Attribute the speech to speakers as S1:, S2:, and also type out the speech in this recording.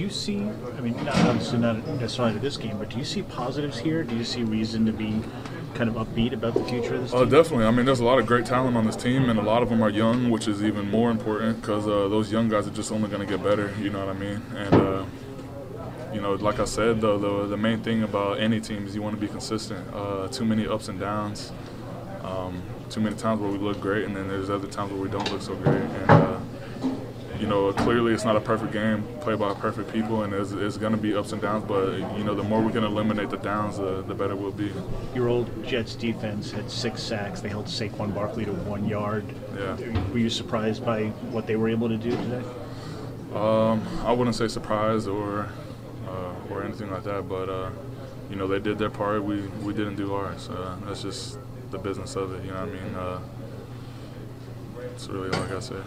S1: you see? I mean, not obviously not necessarily to this game, but do you see positives here? Do you see reason to be kind of upbeat about the future of this
S2: Uh, definitely. I mean, there's a lot of great talent on this team, and a lot of them are young, which is even more important because uh, those young guys are just only going to get better. You know what I mean? And uh, you know, like I said, though, the the main thing about any team is you want to be consistent. Uh, too many ups and downs. Um, too many times where we look great, and then there's other times where we don't look so great. And uh, you know, clearly it's not a perfect game played by perfect people, and it's, it's going to be ups and downs. But you know, the more we can eliminate the downs, the, the better we'll be.
S1: Your old Jets defense had six sacks. They held Saquon Barkley to one yard.
S2: Yeah.
S1: Were you surprised by what they were able to do today?
S2: Um, I wouldn't say surprised or uh, or anything like that, but uh, you know they did their part. We we didn't do ours. Uh, that's just the business of it. You know what I mean? Uh, it's really all I say.